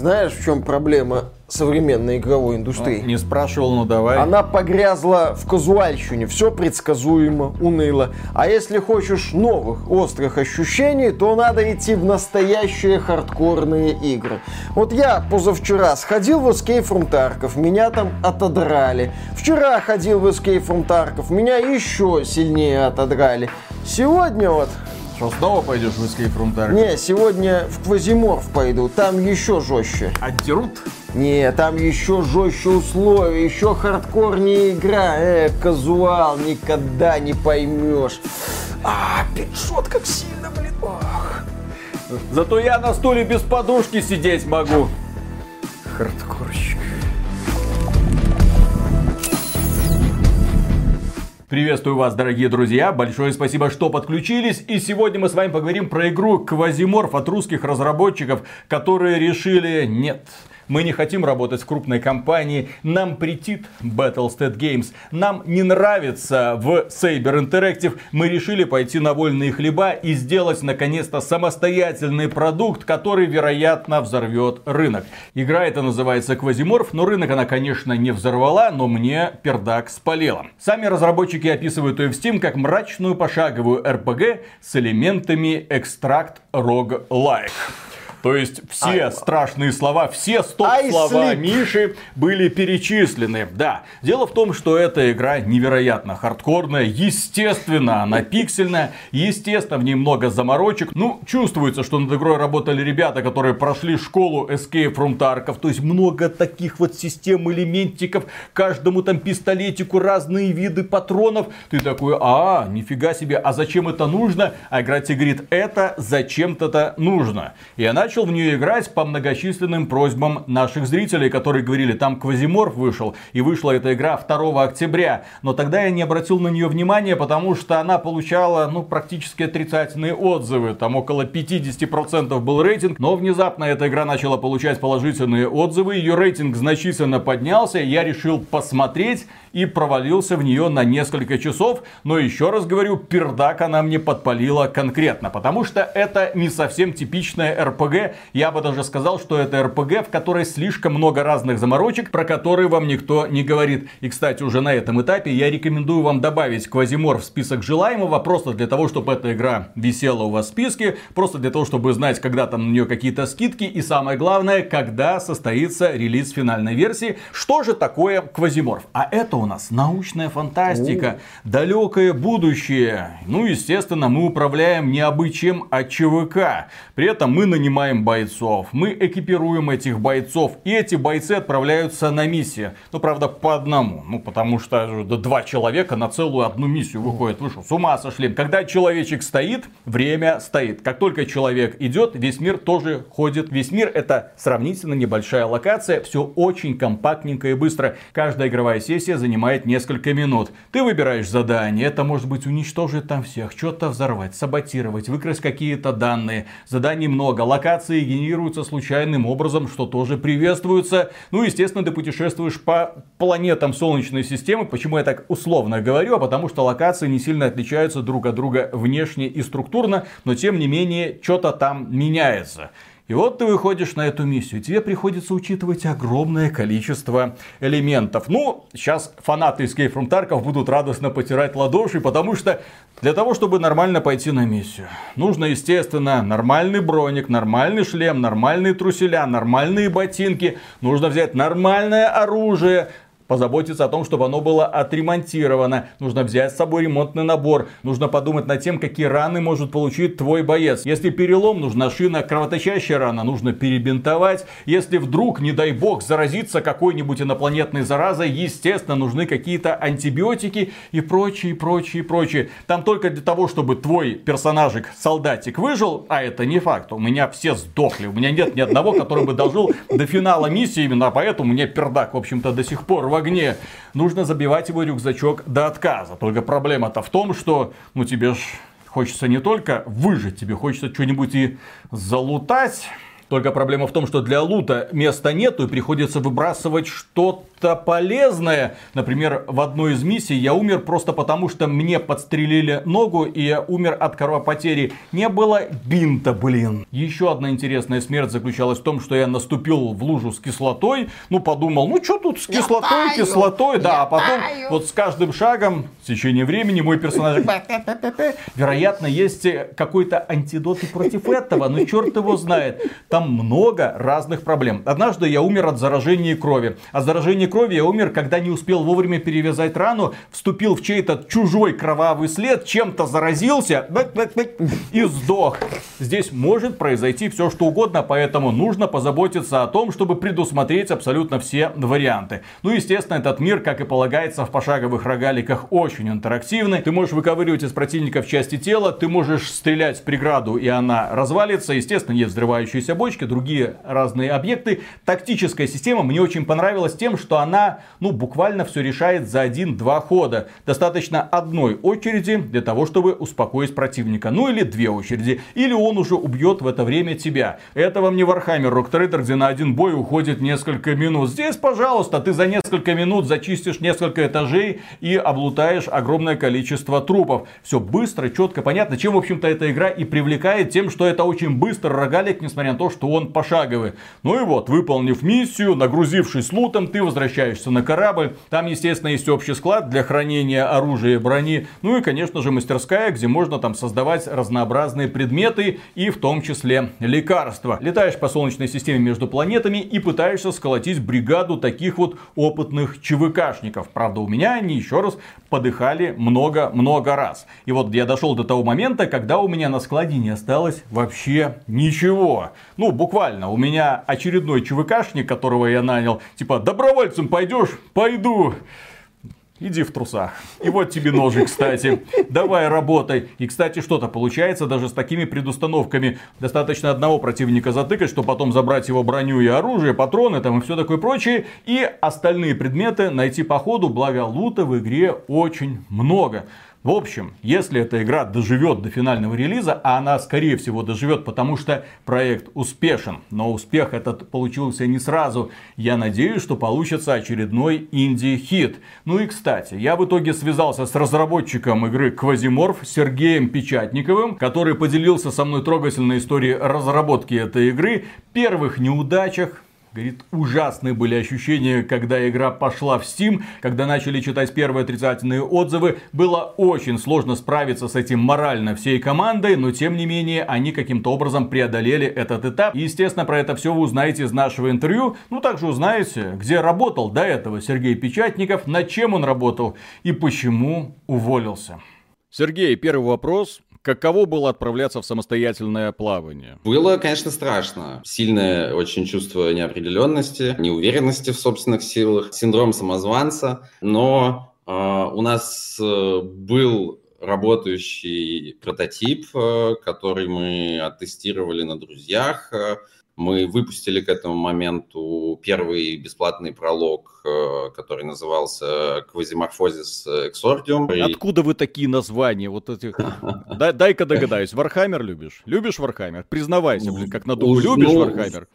знаешь, в чем проблема современной игровой индустрии? Не спрашивал, но давай. Она погрязла в казуальщине, все предсказуемо, уныло. А если хочешь новых, острых ощущений, то надо идти в настоящие хардкорные игры. Вот я позавчера сходил в Escape from Tarkov, меня там отодрали. Вчера ходил в Escape from Tarkov, меня еще сильнее отодрали. Сегодня вот что, снова пойдешь в Escape from Tarkov? Не, сегодня в Квазиморф пойду, там еще жестче. Отдерут? Не, там еще жестче условия, еще хардкорнее игра. Э, казуал, никогда не поймешь. А, пятьсот как сильно, блин. Ох. Зато я на стуле без подушки сидеть могу. Хардкорщик. Приветствую вас, дорогие друзья. Большое спасибо, что подключились. И сегодня мы с вами поговорим про игру Квазиморф от русских разработчиков, которые решили, нет, мы не хотим работать в крупной компании. Нам претит Battlestate Games. Нам не нравится в Saber Interactive. Мы решили пойти на вольные хлеба и сделать наконец-то самостоятельный продукт, который, вероятно, взорвет рынок. Игра эта называется Квазиморф, но рынок она, конечно, не взорвала, но мне пердак спалила. Сами разработчики описывают ее в Steam как мрачную пошаговую RPG с элементами экстракт roguelike. То есть все I... страшные слова, все стоп-слова Миши были перечислены. Да, дело в том, что эта игра невероятно хардкорная, естественно, она пиксельная, естественно, в ней много заморочек. Ну, чувствуется, что над игрой работали ребята, которые прошли школу Escape from Tarkov, то есть много таких вот систем, элементиков, каждому там пистолетику разные виды патронов. Ты такой, а, нифига себе, а зачем это нужно? А игра тебе говорит, это зачем-то нужно. И она начал в нее играть по многочисленным просьбам наших зрителей, которые говорили, там Квазиморф вышел, и вышла эта игра 2 октября. Но тогда я не обратил на нее внимания, потому что она получала, ну, практически отрицательные отзывы. Там около 50% был рейтинг, но внезапно эта игра начала получать положительные отзывы, ее рейтинг значительно поднялся, я решил посмотреть и провалился в нее на несколько часов. Но еще раз говорю, пердак она мне подпалила конкретно, потому что это не совсем типичная РПГ. Я бы даже сказал, что это РПГ, в которой слишком много разных заморочек, про которые вам никто не говорит. И, кстати, уже на этом этапе я рекомендую вам добавить Квазимор в список желаемого, просто для того, чтобы эта игра висела у вас в списке, просто для того, чтобы знать, когда там на нее какие-то скидки, и самое главное, когда состоится релиз финальной версии. Что же такое Квазиморф? А это у нас научная фантастика, О. далекое будущее. Ну, естественно, мы управляем не абы чем, а ЧВК. При этом мы нанимаем бойцов, мы экипируем этих бойцов, и эти бойцы отправляются на миссии. Ну, правда, по одному. Ну, потому что да, два человека на целую одну миссию выходят. Вы что, с ума сошли? Когда человечек стоит, время стоит. Как только человек идет, весь мир тоже ходит. Весь мир это сравнительно небольшая локация. Все очень компактненько и быстро. Каждая игровая сессия занимает несколько минут. Ты выбираешь задание, это может быть уничтожить там всех, что-то взорвать, саботировать, выкрасть какие-то данные. Заданий много, локации генерируются случайным образом, что тоже приветствуется. Ну, естественно, ты путешествуешь по планетам Солнечной системы. Почему я так условно говорю? А потому что локации не сильно отличаются друг от друга внешне и структурно, но тем не менее что-то там меняется. И вот ты выходишь на эту миссию, тебе приходится учитывать огромное количество элементов. Ну, сейчас фанаты Escape from Tarkov будут радостно потирать ладоши, потому что для того, чтобы нормально пойти на миссию, нужно, естественно, нормальный броник, нормальный шлем, нормальные труселя, нормальные ботинки, нужно взять нормальное оружие, позаботиться о том, чтобы оно было отремонтировано. Нужно взять с собой ремонтный набор. Нужно подумать над тем, какие раны может получить твой боец. Если перелом, нужна шина, кровоточащая рана, нужно перебинтовать. Если вдруг, не дай бог, заразиться какой-нибудь инопланетной заразой, естественно, нужны какие-то антибиотики и прочее, прочее, прочее. Там только для того, чтобы твой персонажик, солдатик выжил, а это не факт. У меня все сдохли. У меня нет ни одного, который бы дожил до финала миссии. Именно поэтому мне пердак, в общем-то, до сих пор огне. Нужно забивать его рюкзачок до отказа. Только проблема-то в том, что ну тебе ж хочется не только выжить, тебе хочется что-нибудь и залутать. Только проблема в том, что для лута места нету и приходится выбрасывать что что-то полезное. Например, в одной из миссий я умер просто потому, что мне подстрелили ногу, и я умер от кровопотери. Не было бинта, блин. Еще одна интересная смерть заключалась в том, что я наступил в лужу с кислотой. Ну, подумал, ну что тут с кислотой, я кислотой, я да. А потом таю. вот с каждым шагом, в течение времени, мой персонаж, вероятно, есть какой-то антидот и против этого, но черт его знает. Там много разных проблем. Однажды я умер от заражения крови. От заражения крови я умер, когда не успел вовремя перевязать рану, вступил в чей-то чужой кровавый след, чем-то заразился и сдох. Здесь может произойти все что угодно, поэтому нужно позаботиться о том, чтобы предусмотреть абсолютно все варианты. Ну, естественно, этот мир, как и полагается в пошаговых рогаликах, очень интерактивный. Ты можешь выковыривать из противников части тела, ты можешь стрелять в преграду, и она развалится. Естественно, есть взрывающиеся бочки, другие разные объекты. Тактическая система мне очень понравилась тем, что она, ну, буквально все решает за один-два хода. Достаточно одной очереди для того, чтобы успокоить противника. Ну, или две очереди. Или он уже убьет в это время тебя. Это вам не Warhammer Rock Trader, где на один бой уходит несколько минут. Здесь, пожалуйста, ты за несколько минут зачистишь несколько этажей и облутаешь огромное количество трупов. Все быстро, четко, понятно. Чем, в общем-то, эта игра и привлекает тем, что это очень быстро рогалик, несмотря на то, что он пошаговый. Ну и вот, выполнив миссию, нагрузившись лутом, ты возвращаешься на корабль. Там, естественно, есть общий склад для хранения оружия и брони. Ну и, конечно же, мастерская, где можно там создавать разнообразные предметы и в том числе лекарства. Летаешь по Солнечной системе между планетами и пытаешься сколотить бригаду таких вот опытных ЧВКшников. Правда, у меня они еще раз подыхали много-много раз. И вот я дошел до того момента, когда у меня на складе не осталось вообще ничего. Ну, буквально, у меня очередной ЧВКшник, которого я нанял, типа, добровольцем пойдешь? Пойду. Иди в трусах. И вот тебе ножик, кстати. Давай работай. И, кстати, что-то получается даже с такими предустановками. Достаточно одного противника затыкать, чтобы потом забрать его броню и оружие, патроны там и все такое прочее. И остальные предметы найти по ходу, благо лута в игре очень много. В общем, если эта игра доживет до финального релиза, а она скорее всего доживет, потому что проект успешен, но успех этот получился не сразу, я надеюсь, что получится очередной инди-хит. Ну и кстати, я в итоге связался с разработчиком игры Квазиморф Сергеем Печатниковым, который поделился со мной трогательной историей разработки этой игры, первых неудачах, Говорит, ужасные были ощущения, когда игра пошла в Steam, когда начали читать первые отрицательные отзывы. Было очень сложно справиться с этим морально всей командой, но тем не менее они каким-то образом преодолели этот этап. И, естественно, про это все вы узнаете из нашего интервью. Ну, также узнаете, где работал до этого Сергей Печатников, над чем он работал и почему уволился. Сергей, первый вопрос. Каково было отправляться в самостоятельное плавание? Было, конечно, страшно. Сильное очень чувство неопределенности, неуверенности в собственных силах, синдром самозванца. Но э, у нас э, был работающий прототип, э, который мы оттестировали на друзьях. Мы выпустили к этому моменту первый бесплатный пролог, э, который назывался «Квазиморфозис Эксордиум». Откуда вы такие названия? Вот эти... Дай-ка догадаюсь. Вархаммер любишь? Любишь Вархаммер? Признавайся, блин, как на духу. Любишь ну, Вархаммер?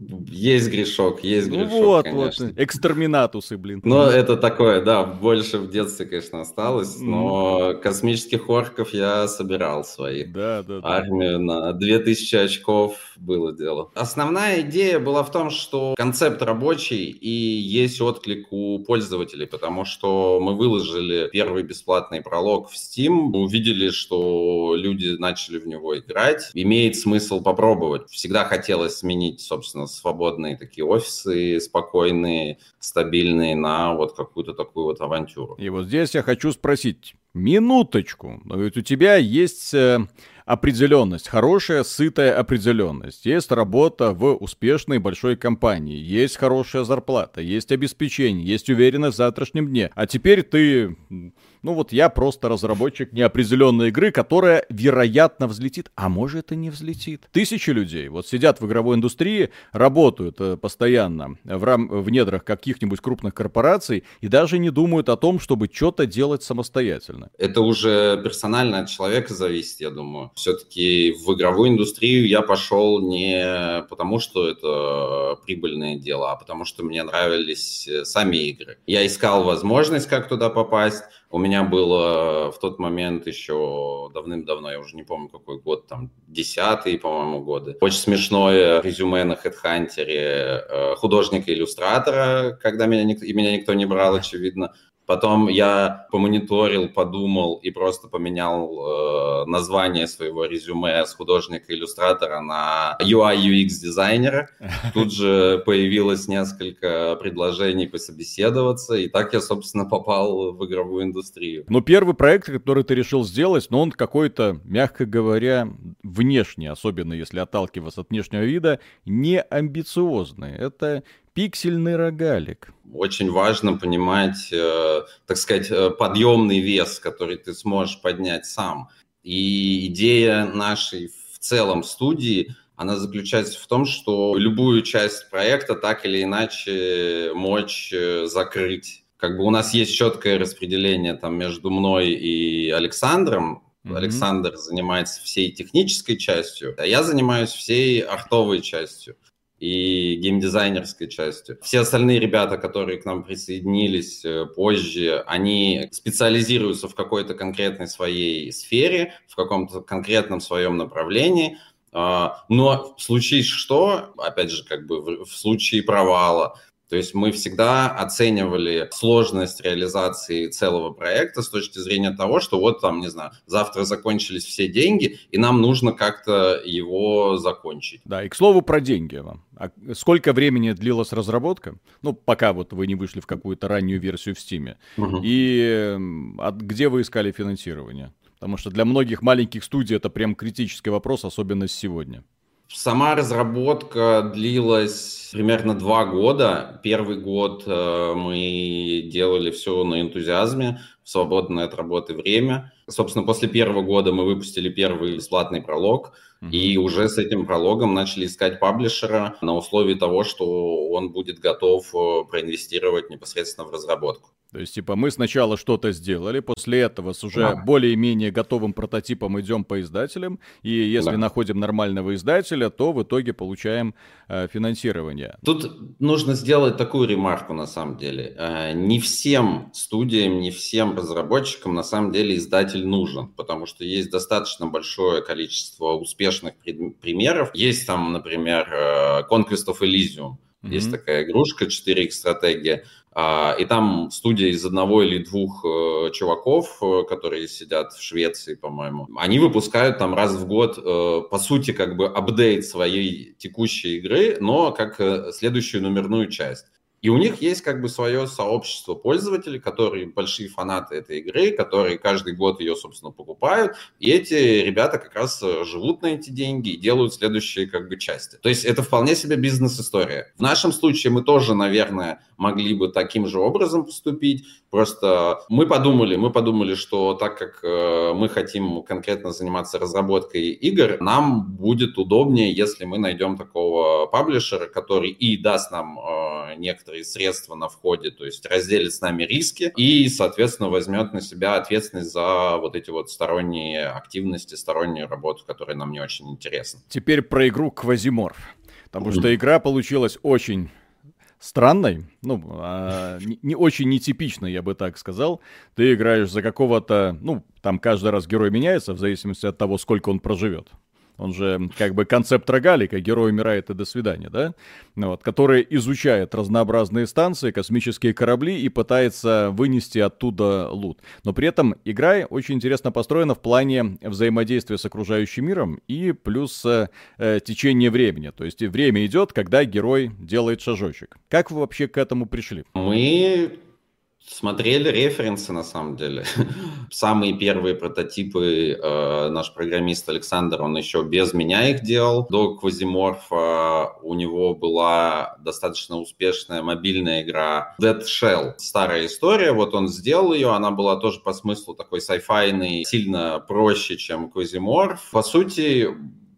Есть грешок, есть ну грешок, вот, конечно. вот, экстерминатусы, блин. Но это такое, да, больше в детстве, конечно, осталось, но mm. космических орков я собирал свои. Да, да, да. Армию на 2000 очков было дело. Основная идея была в том, что концепт рабочий и есть отклик у пользователей, потому что мы выложили первый бесплатный пролог в Steam, увидели, что люди начали в него играть, имеет смысл попробовать. Всегда хотелось сменить, собственно, свободные такие офисы, спокойные, стабильные на вот какую-то такую вот авантюру. И вот здесь я хочу спросить, минуточку, но ведь у тебя есть э, определенность, хорошая, сытая определенность. Есть работа в успешной большой компании, есть хорошая зарплата, есть обеспечение, есть уверенность в завтрашнем дне. А теперь ты ну вот я просто разработчик неопределенной игры, которая, вероятно, взлетит, а может и не взлетит. Тысячи людей вот сидят в игровой индустрии, работают э, постоянно в, рам- в недрах каких-нибудь крупных корпораций и даже не думают о том, чтобы что-то делать самостоятельно. Это уже персонально от человека зависит, я думаю. Все-таки в игровую индустрию я пошел не потому, что это прибыльное дело, а потому что мне нравились э, сами игры. Я искал возможность, как туда попасть. У меня было в тот момент еще давным-давно, я уже не помню какой год, там, десятый, по-моему, годы. Очень смешное резюме на HeadHunter э, художника-иллюстратора, когда меня, и меня никто не брал, очевидно. Потом я помониторил, подумал и просто поменял э, название своего резюме с художника-иллюстратора на UI-UX-дизайнера. Тут же появилось несколько предложений пособеседоваться, и так я, собственно, попал в игровую индустрию. Но первый проект, который ты решил сделать, но он какой-то, мягко говоря, внешне, особенно если отталкиваться от внешнего вида, не амбициозный. Это пиксельный рогалик. Очень важно понимать, э, так сказать, э, подъемный вес, который ты сможешь поднять сам. И идея нашей в целом студии, она заключается в том, что любую часть проекта так или иначе мочь э, закрыть. Как бы у нас есть четкое распределение там между мной и Александром, Mm-hmm. Александр занимается всей технической частью, а я занимаюсь всей артовой частью и геймдизайнерской частью. Все остальные ребята, которые к нам присоединились э, позже, они специализируются в какой-то конкретной своей сфере, в каком-то конкретном своем направлении. А, но случае что, опять же, как бы в случае провала, то есть мы всегда оценивали сложность реализации целого проекта с точки зрения того, что вот там, не знаю, завтра закончились все деньги, и нам нужно как-то его закончить. Да, и к слову про деньги вам. А сколько времени длилась разработка? Ну, пока вот вы не вышли в какую-то раннюю версию в Steam. Угу. И от, где вы искали финансирование? Потому что для многих маленьких студий это прям критический вопрос, особенно сегодня. Сама разработка длилась примерно два года. Первый год э, мы делали все на энтузиазме, в свободное от работы время. Собственно, после первого года мы выпустили первый бесплатный пролог, mm-hmm. и уже с этим прологом начали искать паблишера на условии того, что он будет готов э, проинвестировать непосредственно в разработку. То есть, типа, мы сначала что-то сделали, после этого с уже да. более-менее готовым прототипом идем по издателям, и если да. находим нормального издателя, то в итоге получаем э, финансирование. Тут нужно сделать такую ремарку, на самом деле. Э, не всем студиям, не всем разработчикам, на самом деле, издатель нужен, потому что есть достаточно большое количество успешных примеров. Есть там, например, э, Conquest of Elysium, Mm-hmm. Есть такая игрушка 4X стратегия. А, и там студия из одного или двух э, чуваков, э, которые сидят в Швеции, по-моему, они выпускают там раз в год, э, по сути, как бы апдейт своей текущей игры, но как следующую номерную часть. И у них есть как бы свое сообщество пользователей, которые большие фанаты этой игры, которые каждый год ее, собственно, покупают. И эти ребята как раз э, живут на эти деньги и делают следующие как бы части. То есть это вполне себе бизнес-история. В нашем случае мы тоже, наверное, могли бы таким же образом поступить. Просто мы подумали, мы подумали, что так как э, мы хотим конкретно заниматься разработкой игр, нам будет удобнее, если мы найдем такого паблишера, который и даст нам э, некоторые средства на входе, то есть разделит с нами риски и, соответственно, возьмет на себя ответственность за вот эти вот сторонние активности, стороннюю работу, которая нам не очень интересна. Теперь про игру Квазиморф. Потому что игра получилась очень странной, ну, а, не, не очень нетипичной, я бы так сказал. Ты играешь за какого-то, ну, там каждый раз герой меняется в зависимости от того, сколько он проживет он же как бы концепт рогалика, герой умирает и до свидания, да, вот, который изучает разнообразные станции, космические корабли и пытается вынести оттуда лут. Но при этом игра очень интересно построена в плане взаимодействия с окружающим миром и плюс э, течение времени. То есть время идет, когда герой делает шажочек. Как вы вообще к этому пришли? Мы смотрели референсы, на самом деле. Самые первые прототипы э, наш программист Александр, он еще без меня их делал. До Квазиморфа у него была достаточно успешная мобильная игра Dead Shell. Старая история, вот он сделал ее, она была тоже по смыслу такой сайфайный, сильно проще, чем Квазиморф. По сути,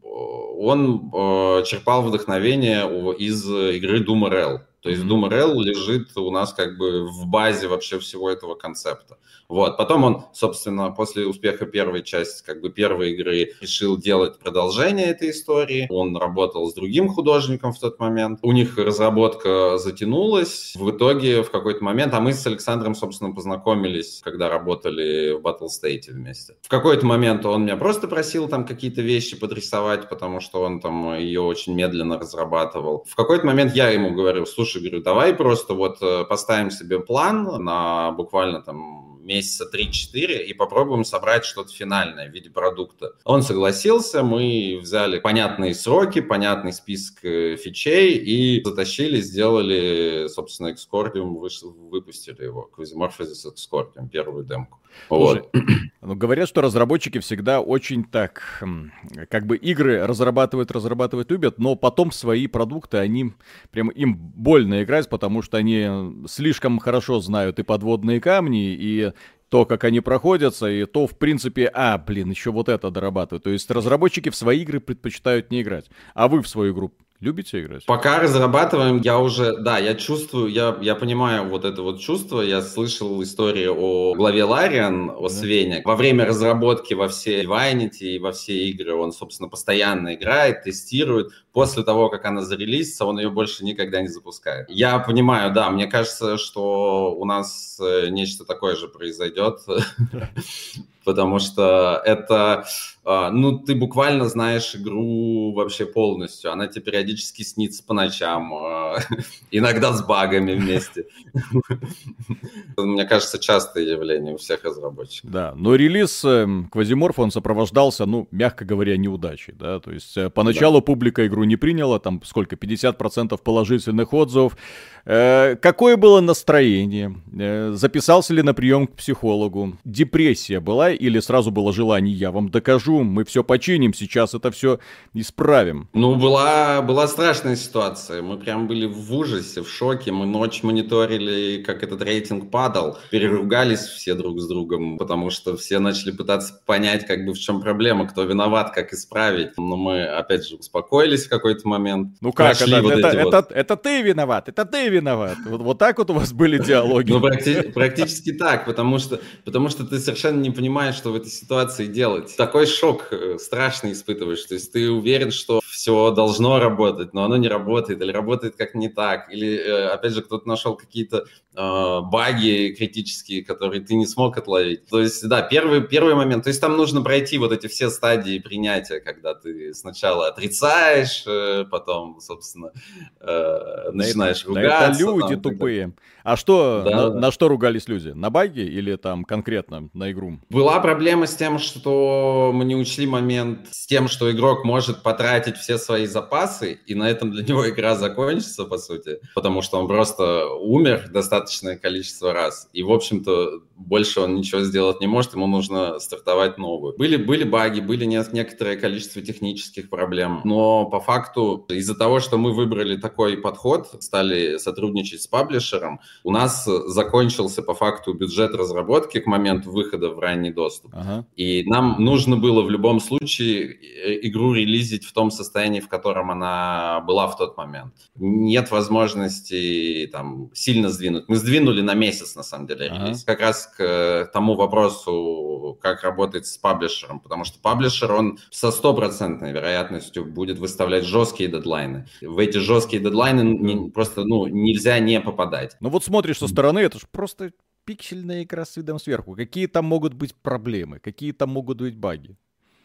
он э, черпал вдохновение из игры Doom RL. То есть Doom RL лежит у нас как бы в базе вообще всего этого концепта. Вот. Потом он, собственно, после успеха первой части, как бы первой игры, решил делать продолжение этой истории. Он работал с другим художником в тот момент. У них разработка затянулась. В итоге в какой-то момент, а мы с Александром, собственно, познакомились, когда работали в Battle State вместе. В какой-то момент он меня просто просил там какие-то вещи подрисовать, потому что он там ее очень медленно разрабатывал. В какой-то момент я ему говорю, слушай, говорю, давай просто вот э, поставим себе план на буквально там месяца 3-4 и попробуем собрать что-то финальное в виде продукта. Он согласился, мы взяли понятные сроки, понятный список э, фичей и затащили, сделали, собственно, Excordium, выпустили его, Quizimorphosis Excordium, первую демку. Вот. Ну, говорят, что разработчики всегда очень так, как бы игры разрабатывают, разрабатывают, любят, но потом свои продукты, они прям им больно играть, потому что они слишком хорошо знают и подводные камни, и то, как они проходятся, и то, в принципе, а, блин, еще вот это дорабатывают. То есть разработчики в свои игры предпочитают не играть. А вы в свою игру Любите играть? Пока разрабатываем, я уже, да, я чувствую, я, я понимаю вот это вот чувство. Я слышал истории о главе Лариан, о Свене. Во время разработки во все Divinity и во все игры он, собственно, постоянно играет, тестирует. После того, как она зарелизится, он ее больше никогда не запускает. Я понимаю, да, мне кажется, что у нас э, нечто такое же произойдет. потому что это, а, ну, ты буквально знаешь игру вообще полностью. Она тебе периодически снится по ночам, а, иногда с багами вместе. Мне кажется, частое явление у всех разработчиков. Да, но релиз Квазиморф, он сопровождался, ну, мягко говоря, неудачей, да, то есть э, поначалу публика игру не приняла, там сколько, 50% положительных отзывов, Э, какое было настроение? Э, записался ли на прием к психологу? Депрессия была или сразу было желание, я вам докажу, мы все починим, сейчас это все исправим? Ну, была, была страшная ситуация. Мы прям были в ужасе, в шоке. Мы ночь мониторили, как этот рейтинг падал. Переругались все друг с другом, потому что все начали пытаться понять, как бы в чем проблема, кто виноват, как исправить. Но мы, опять же, успокоились в какой-то момент. Ну как, это, вот это, это, вот... это ты виноват, это ты виноват. Вот, вот так вот у вас были диалоги. Ну, практи- практически так, потому что, потому что ты совершенно не понимаешь, что в этой ситуации делать. Такой шок э, страшный испытываешь. То есть ты уверен, что все должно работать, но оно не работает, или работает как не так, или, э, опять же, кто-то нашел какие-то э, баги критические, которые ты не смог отловить. То есть, да, первый, первый момент, то есть там нужно пройти вот эти все стадии принятия, когда ты сначала отрицаешь, э, потом, собственно, э, начинаешь ругаться это люди там, тупые. А что, да, на, да. на что ругались люди? На баги или там конкретно на игру? Была проблема с тем, что мы не учли момент с тем, что игрок может потратить все свои запасы, и на этом для него игра закончится, по сути, потому что он просто умер достаточное количество раз. И, в общем-то, больше он ничего сделать не может, ему нужно стартовать новую. Были, были баги, были не, некоторое количество технических проблем, но по факту из-за того, что мы выбрали такой подход, стали сотрудничать с паблишером, у нас закончился по факту бюджет разработки к моменту выхода в ранний доступ. Ага. И нам нужно было в любом случае э, игру релизить в том состоянии, в котором она была в тот момент. Нет возможности там сильно сдвинуть. Мы сдвинули на месяц, на самом деле, релиз. Ага. Как раз к тому вопросу, как работать с паблишером, потому что паблишер, он со стопроцентной вероятностью будет выставлять жесткие дедлайны. В эти жесткие дедлайны не, просто ну, нельзя не попадать. Ну вот смотришь со стороны, это же просто пиксельная игра с видом сверху. Какие там могут быть проблемы, какие там могут быть баги?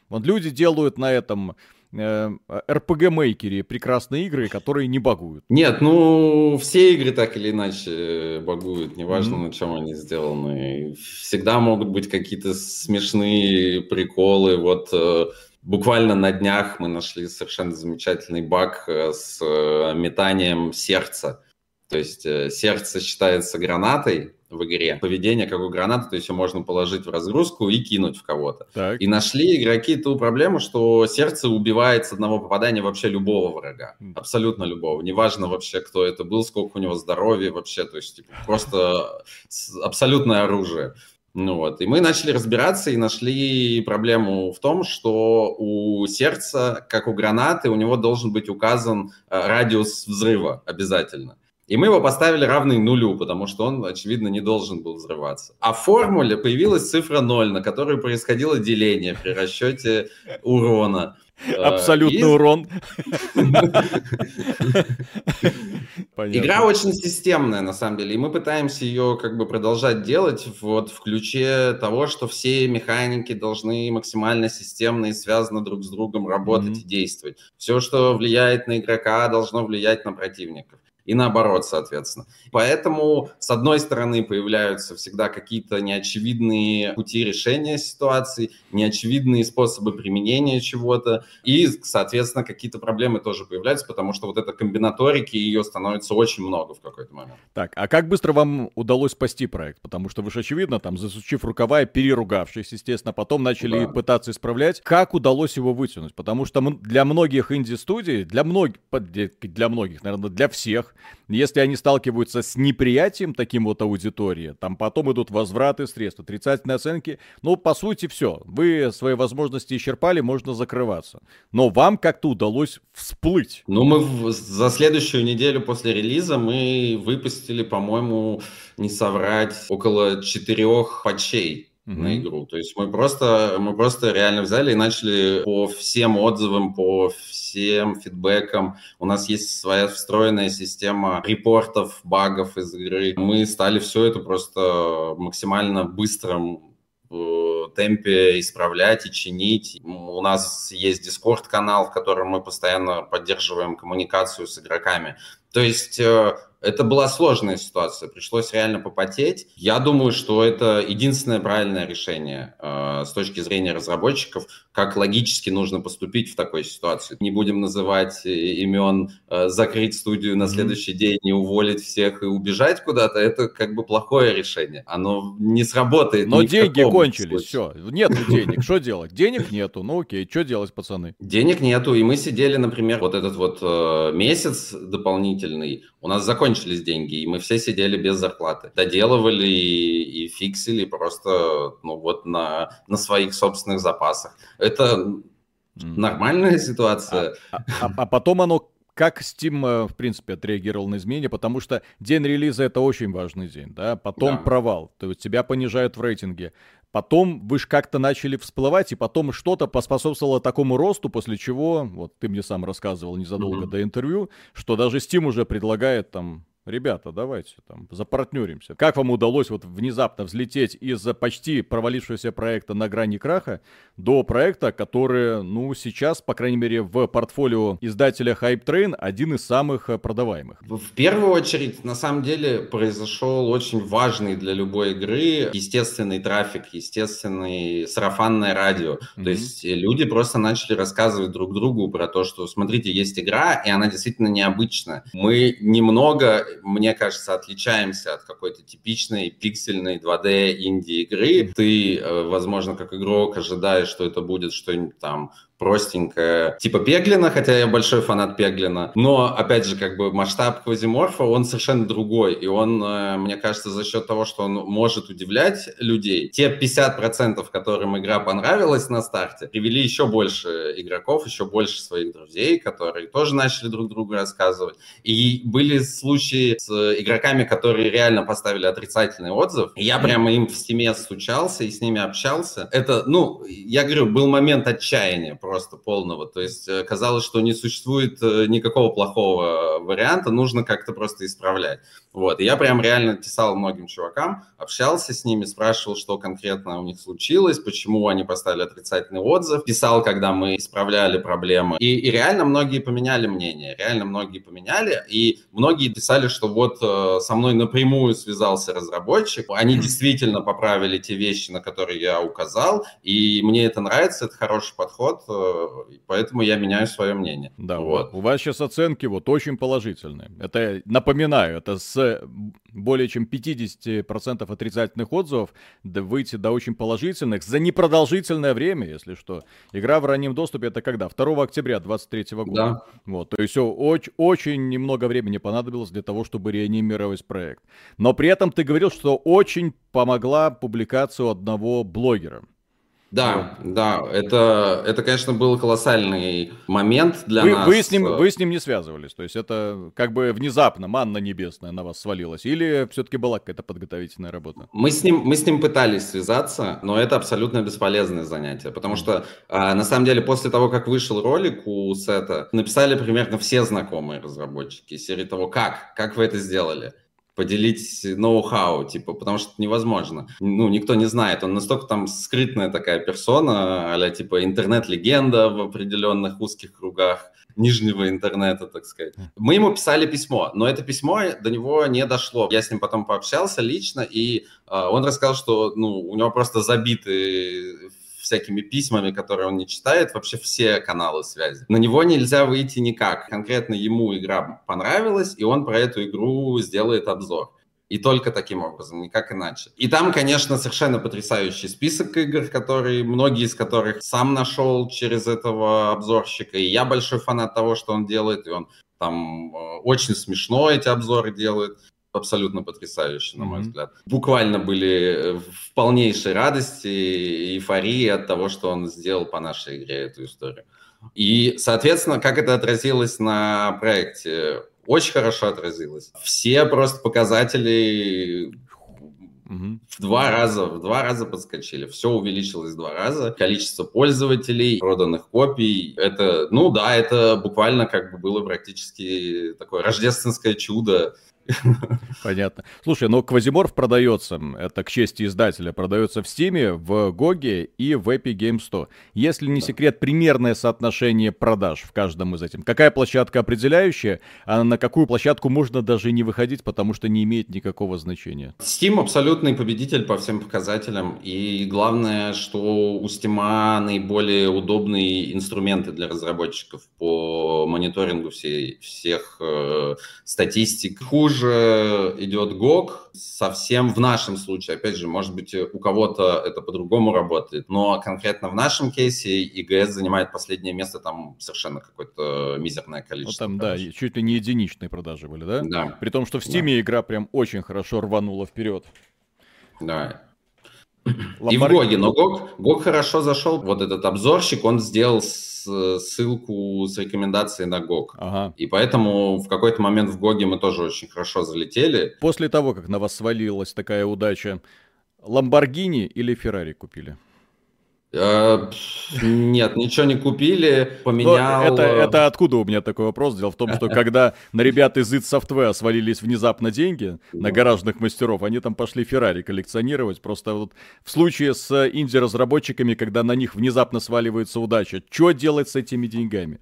Вот люди делают на этом RPG-мейкере прекрасные игры, которые не багуют. Нет, ну, все игры так или иначе багуют, неважно, mm-hmm. на чем они сделаны. Всегда могут быть какие-то смешные приколы. Вот э, буквально на днях мы нашли совершенно замечательный баг э, с э, метанием сердца. То есть сердце считается гранатой, в игре. Поведение как у гранаты, то есть ее можно положить в разгрузку и кинуть в кого-то. Так. И нашли игроки ту проблему, что сердце убивает с одного попадания вообще любого врага. Абсолютно любого. Неважно вообще, кто это был, сколько у него здоровья вообще. То есть типа, просто абсолютное оружие. Ну вот, и мы начали разбираться и нашли проблему в том, что у сердца, как у гранаты, у него должен быть указан э, радиус взрыва обязательно. И мы его поставили равный нулю, потому что он, очевидно, не должен был взрываться. А в формуле появилась цифра 0, на которой происходило деление при расчете урона. Абсолютный и... урон. Игра очень системная, на самом деле, и мы пытаемся ее как бы продолжать делать вот в ключе того, что все механики должны максимально системно и связаны друг с другом работать mm-hmm. и действовать. Все, что влияет на игрока, должно влиять на противников и наоборот, соответственно. Поэтому, с одной стороны, появляются всегда какие-то неочевидные пути решения ситуации, неочевидные способы применения чего-то, и, соответственно, какие-то проблемы тоже появляются, потому что вот эта комбинаторики, ее становится очень много в какой-то момент. Так, а как быстро вам удалось спасти проект? Потому что вы же, очевидно, там, засучив рукава и переругавшись, естественно, потом начали да. пытаться исправлять. Как удалось его вытянуть? Потому что для многих инди-студий, для многих, для многих, наверное, для всех, если они сталкиваются с неприятием таким вот аудитории, там потом идут возвраты средств, отрицательные оценки, ну, по сути, все. Вы свои возможности исчерпали, можно закрываться. Но вам как-то удалось всплыть. Ну, мы за следующую неделю после релиза мы выпустили, по-моему, не соврать, около четырех патчей mm-hmm. на игру. То есть мы просто, мы просто реально взяли и начали по всем отзывам, по всем фидбэкам. У нас есть своя встроенная система репортов, багов из игры. Мы стали все это просто максимально быстрым э, темпе исправлять и чинить. У нас есть Discord-канал, в котором мы постоянно поддерживаем коммуникацию с игроками. То есть э, это была сложная ситуация, пришлось реально попотеть. Я думаю, что это единственное правильное решение э, с точки зрения разработчиков, как логически нужно поступить в такой ситуации. Не будем называть э, имен, э, закрыть студию на следующий день и уволить всех и убежать куда-то. Это как бы плохое решение. Оно не сработает. Но деньги кончились, все. Нет денег, что делать? Денег нету, ну окей, что делать, пацаны? Денег нету, и мы сидели, например, вот этот вот э, месяц дополнительный, у нас закончились деньги, и мы все сидели без зарплаты. Доделывали и, и фиксили просто, ну вот, на, на своих собственных запасах. Это нормальная ситуация. А, а, а потом оно как Steam, э, в принципе, отреагировал на изменения, потому что день релиза это очень важный день, да, потом да. провал, то есть тебя понижают в рейтинге, потом вы же как-то начали всплывать, и потом что-то поспособствовало такому росту, после чего, вот ты мне сам рассказывал незадолго mm-hmm. до интервью, что даже Steam уже предлагает там ребята, давайте там запартнеримся. Как вам удалось вот внезапно взлететь из почти провалившегося проекта на грани краха до проекта, который, ну, сейчас, по крайней мере, в портфолио издателя Hype Train один из самых э, продаваемых? В первую очередь, на самом деле, произошел очень важный для любой игры естественный трафик, естественный сарафанное радио. Mm-hmm. То есть люди просто начали рассказывать друг другу про то, что, смотрите, есть игра, и она действительно необычная. Мы немного мне кажется, отличаемся от какой-то типичной пиксельной 2D инди-игры. Ты, э, возможно, как игрок ожидаешь, что это будет что-нибудь там простенькая, типа Пеглина, хотя я большой фанат Пеглина. Но, опять же, как бы масштаб Квазиморфа, он совершенно другой. И он, э, мне кажется, за счет того, что он может удивлять людей, те 50%, которым игра понравилась на старте, привели еще больше игроков, еще больше своих друзей, которые тоже начали друг другу рассказывать. И были случаи с игроками, которые реально поставили отрицательный отзыв. Я прямо им в стиме стучался и с ними общался. Это, ну, я говорю, был момент отчаяния просто полного. То есть э, казалось, что не существует э, никакого плохого варианта, нужно как-то просто исправлять. Вот, и я прям реально писал многим чувакам, общался с ними, спрашивал, что конкретно у них случилось, почему они поставили отрицательный отзыв, писал, когда мы исправляли проблемы. И, и реально многие поменяли мнение, реально многие поменяли, и многие писали, что вот э, со мной напрямую связался разработчик, они действительно поправили те вещи, на которые я указал, и мне это нравится, это хороший подход, э, поэтому я меняю свое мнение. Да, вот. У вас сейчас оценки вот очень положительные. Это, напоминаю, это с более чем 50% отрицательных отзывов выйти до очень положительных за непродолжительное время, если что. Игра в раннем доступе это когда? 2 октября 2023 года. Да. Вот, то есть очень, очень немного времени понадобилось для того, чтобы реанимировать проект. Но при этом ты говорил, что очень помогла публикация одного блогера. Да, вот. да, это, это, конечно, был колоссальный момент для вы, нас. Вы с, ним, вы с ним не связывались, то есть это как бы внезапно манна небесная на вас свалилась, или все-таки была какая-то подготовительная работа? Мы с, ним, мы с ним пытались связаться, но это абсолютно бесполезное занятие, потому что, а, на самом деле, после того, как вышел ролик у Сета, написали примерно все знакомые разработчики, серии того, как, как вы это сделали поделить ноу-хау, типа, потому что это невозможно. Ну, никто не знает, он настолько там скрытная такая персона, а типа интернет-легенда в определенных узких кругах нижнего интернета, так сказать. Мы ему писали письмо, но это письмо до него не дошло. Я с ним потом пообщался лично, и э, он рассказал, что ну, у него просто забиты всякими письмами, которые он не читает, вообще все каналы связи. На него нельзя выйти никак. Конкретно ему игра понравилась, и он про эту игру сделает обзор. И только таким образом, никак иначе. И там, конечно, совершенно потрясающий список игр, которые, многие из которых сам нашел через этого обзорщика. И я большой фанат того, что он делает, и он там э, очень смешно эти обзоры делает абсолютно потрясающе, на мой mm-hmm. взгляд. Буквально были э, в полнейшей радости и эйфории от того, что он сделал по нашей игре эту историю. И, соответственно, как это отразилось на проекте? Очень хорошо отразилось. Все просто показатели Угу. В два раза, в два раза подскочили. Все увеличилось в два раза. Количество пользователей, проданных копий. Это, ну да, это буквально как бы было практически такое рождественское чудо Понятно. Слушай, но Квазиморф продается, это к чести издателя, продается в Стиме, в Гоге и в Epic Game 100. Если не секрет, примерное соотношение продаж в каждом из этих. Какая площадка определяющая, а на какую площадку можно даже не выходить, потому что не имеет никакого значения? Steam абсолютный победитель по всем показателям. И главное, что у Steam наиболее удобные инструменты для разработчиков по мониторингу всей, всех э, статистик. Хуже хуже идет GOG, совсем в нашем случае, опять же, может быть, у кого-то это по-другому работает, но конкретно в нашем кейсе ИГС занимает последнее место, там совершенно какое-то мизерное количество. Ну, там, продаж. да, чуть ли не единичные продажи были, да? Да. При том, что в Steam да. игра прям очень хорошо рванула вперед. Да. Ломбард... И в GOG е, но GOG, GOG хорошо зашел. Вот этот обзорщик, он сделал ссылку с рекомендацией на GOG. Ага. И поэтому в какой-то момент в GOG е мы тоже очень хорошо залетели. После того, как на вас свалилась такая удача, Ламборгини или Феррари купили? Э, нет, ничего не купили, поменял... это, это откуда у меня такой вопрос? Дело в том, что когда на ребят из id Software свалились внезапно деньги на гаражных мастеров, они там пошли Феррари коллекционировать. Просто вот в случае с инди-разработчиками, когда на них внезапно сваливается удача, что делать с этими деньгами?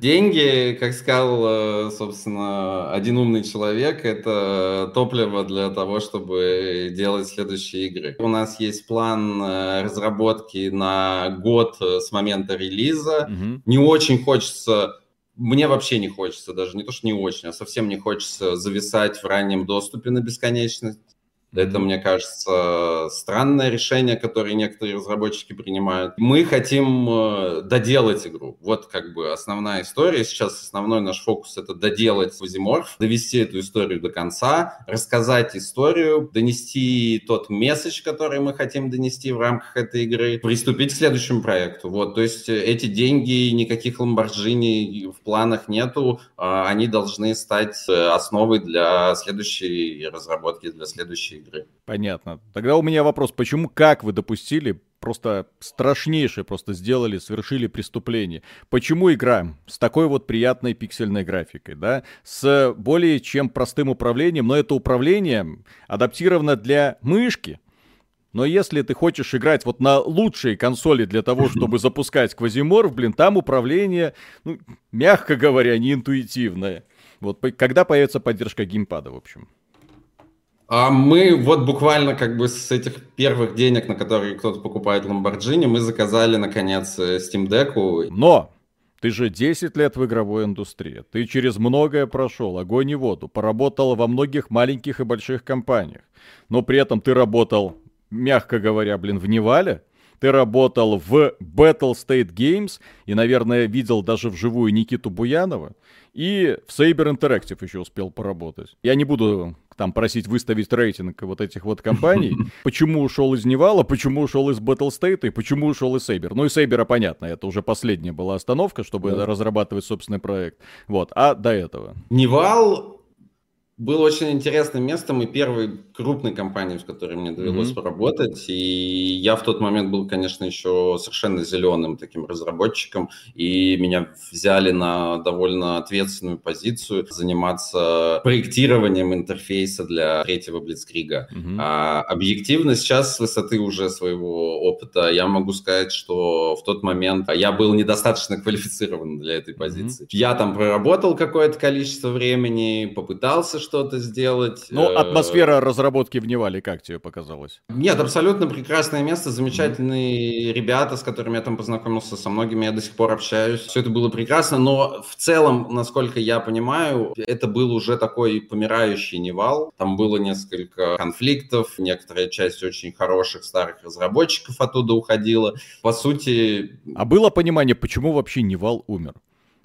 Деньги, как сказал, э, собственно, один умный человек, это топливо для того, чтобы делать следующие игры. У нас есть план э, разработки на год с момента релиза. Угу. Не очень хочется мне вообще не хочется, даже не то, что не очень, а совсем не хочется зависать в раннем доступе на бесконечность. Это, мне кажется, странное решение, которое некоторые разработчики принимают. Мы хотим э, доделать игру. Вот как бы основная история. Сейчас основной наш фокус — это доделать Вазиморф, довести эту историю до конца, рассказать историю, донести тот месседж, который мы хотим донести в рамках этой игры, приступить к следующему проекту. Вот, то есть э, эти деньги, никаких ламборджини в планах нету, а они должны стать э, основой для следующей разработки, для следующей игры. Понятно. Тогда у меня вопрос, почему, как вы допустили просто страшнейшее просто сделали, совершили преступление. Почему игра с такой вот приятной пиксельной графикой, да, с более чем простым управлением, но это управление адаптировано для мышки, но если ты хочешь играть вот на лучшей консоли для того, чтобы запускать Квазиморф, блин, там управление, ну, мягко говоря, не интуитивное. Вот когда появится поддержка геймпада, в общем? А мы вот буквально как бы с этих первых денег, на которые кто-то покупает Lamborghini, мы заказали, наконец, э, Steam Deck. Но ты же 10 лет в игровой индустрии. Ты через многое прошел, огонь и воду. Поработал во многих маленьких и больших компаниях. Но при этом ты работал, мягко говоря, блин, в Невале. Ты работал в Battle State Games и, наверное, видел даже вживую Никиту Буянова. И в Saber Interactive еще успел поработать. Я не буду там просить выставить рейтинг вот этих вот компаний. Почему ушел из Nival а, почему ушел из Battlestate и почему ушел из Saber. Ну и Saber, понятно, это уже последняя была остановка, чтобы да. разрабатывать собственный проект. Вот, а до этого? Nival был очень интересным местом и первой крупной компанией, с которой мне довелось mm-hmm. поработать. И я в тот момент был, конечно, еще совершенно зеленым таким разработчиком, и меня взяли на довольно ответственную позицию заниматься проектированием интерфейса для третьего Блицкрига. Mm-hmm. А объективно сейчас с высоты уже своего опыта я могу сказать, что в тот момент я был недостаточно квалифицирован для этой позиции. Mm-hmm. Я там проработал какое-то количество времени, попытался что-то сделать. Ну, э, атмосфера разработки в Nival е как тебе показалось? Нет, абсолютно прекрасное место, замечательные mm-hmm. ребята, с которыми я там познакомился, со многими я до сих пор общаюсь. Все это было прекрасно, но в целом, насколько я понимаю, это был уже такой помирающий Nival. Там было несколько конфликтов, некоторая часть очень хороших старых разработчиков оттуда уходила. По сути... А было понимание, почему вообще Nival умер?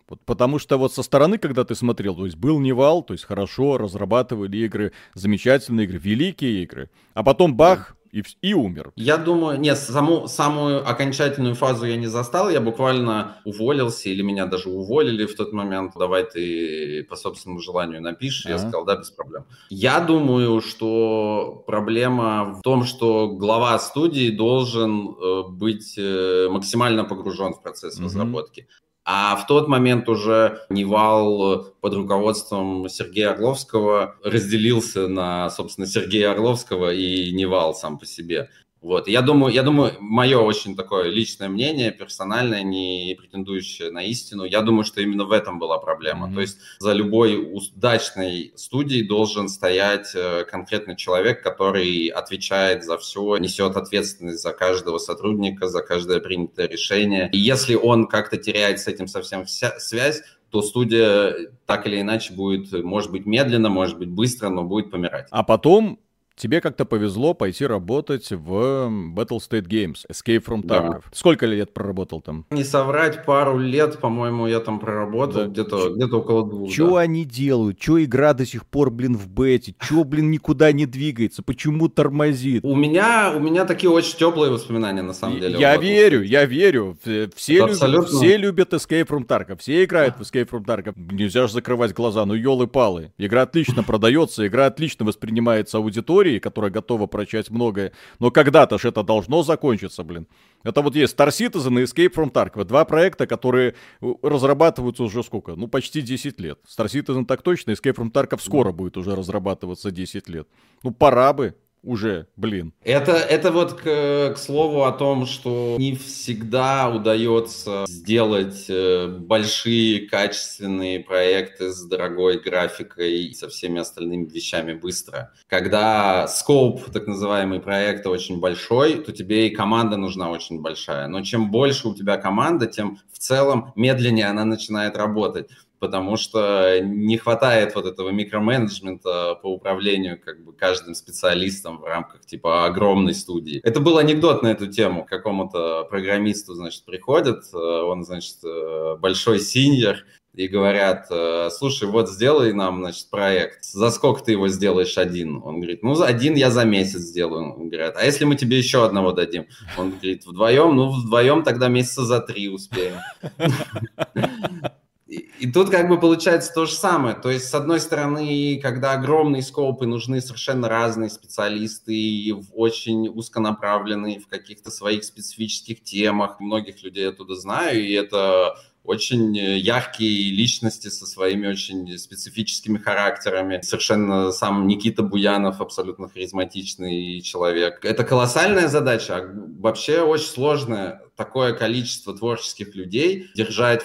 Вот потому что вот со стороны, когда ты смотрел, то есть был Nival, то есть хорошо, разрабатывали игры, замечательные игры, великие игры, а потом бах, и, и умер. Я думаю, нет, саму, самую окончательную фазу я не застал, я буквально уволился, или меня даже уволили в тот момент, давай ты по собственному желанию напишешь, а? я сказал, да, без проблем. Я думаю, что проблема в том, что глава студии должен э, быть э, максимально погружен в процесс mm-hmm. разработки. А в тот момент уже Nival под руководством Сергея Орловского разделился на, собственно, Сергея Орловского и Nival сам по себе. Вот. Я думаю, я думаю, мое очень такое личное мнение, персональное, не претендующее на истину, я думаю, что именно в этом была проблема. Mm-hmm. То есть за любой удачной студией должен стоять э, конкретный человек, который отвечает за все, несет ответственность за каждого сотрудника, за каждое принятое решение. И если он как-то теряет с этим совсем вся связь, то студия так или иначе будет, может быть, медленно, может быть, быстро, но будет помирать. А потом тебе как-то повезло пойти работать в Battle State Games, Escape from Tarkov. Да. Сколько лет проработал там? Не соврать, пару лет, по-моему, я там проработал, да. где-то где около двух. Что да. они делают? Что игра до сих пор, блин, в бете? Что, блин, никуда не двигается? Почему тормозит? У меня, у меня такие очень теплые воспоминания, на самом деле. Я верю, я верю. Все, любят, абсолютно... все любят Escape from Tarkov, все играют в Escape from Tarkov. Нельзя же закрывать глаза, ну елы-палы. Игра отлично продается, игра отлично воспринимается аудиторией, аудитории, которая готова прочать многое. Но когда-то же это должно закончиться, блин. Это вот есть Star Citizen и Escape from Tarkov. Два проекта, которые э, разрабатываются уже сколько? Ну, почти 10 лет. Star Citizen так точно, Escape from Tarkov скоро будет уже разрабатываться 10 лет. Ну, пора бы уже, блин. Это, это вот к, к слову о том, что не всегда удается сделать э, большие качественные проекты с дорогой графикой и со всеми остальными вещами быстро. Когда скоп так называемый проекта очень большой, то тебе и команда нужна очень большая. Но чем больше у тебя команда, тем в целом медленнее она начинает работать потому что не хватает вот этого микроменеджмента по управлению как бы каждым специалистом в рамках типа огромной студии. Это был анекдот на эту тему. К какому-то программисту, значит, приходит, э, он, значит, э, большой синьор, и говорят, э, слушай, вот сделай нам, значит, проект. За сколько ты его сделаешь один? Он говорит, ну, один я за месяц сделаю. Он говорит, а если мы тебе еще одного дадим? Он говорит, вдвоем? Ну, вдвоем тогда месяца за три успеем. И, тут как бы получается то же самое. То есть, с одной стороны, когда огромные скопы, нужны совершенно разные специалисты, очень узконаправленные в каких-то своих специфических темах. Многих людей я туда знаю, и это очень яркие личности со своими очень специфическими характерами. Совершенно сам Никита Буянов абсолютно харизматичный человек. Это колоссальная задача, а вообще очень сложная такое количество творческих людей держать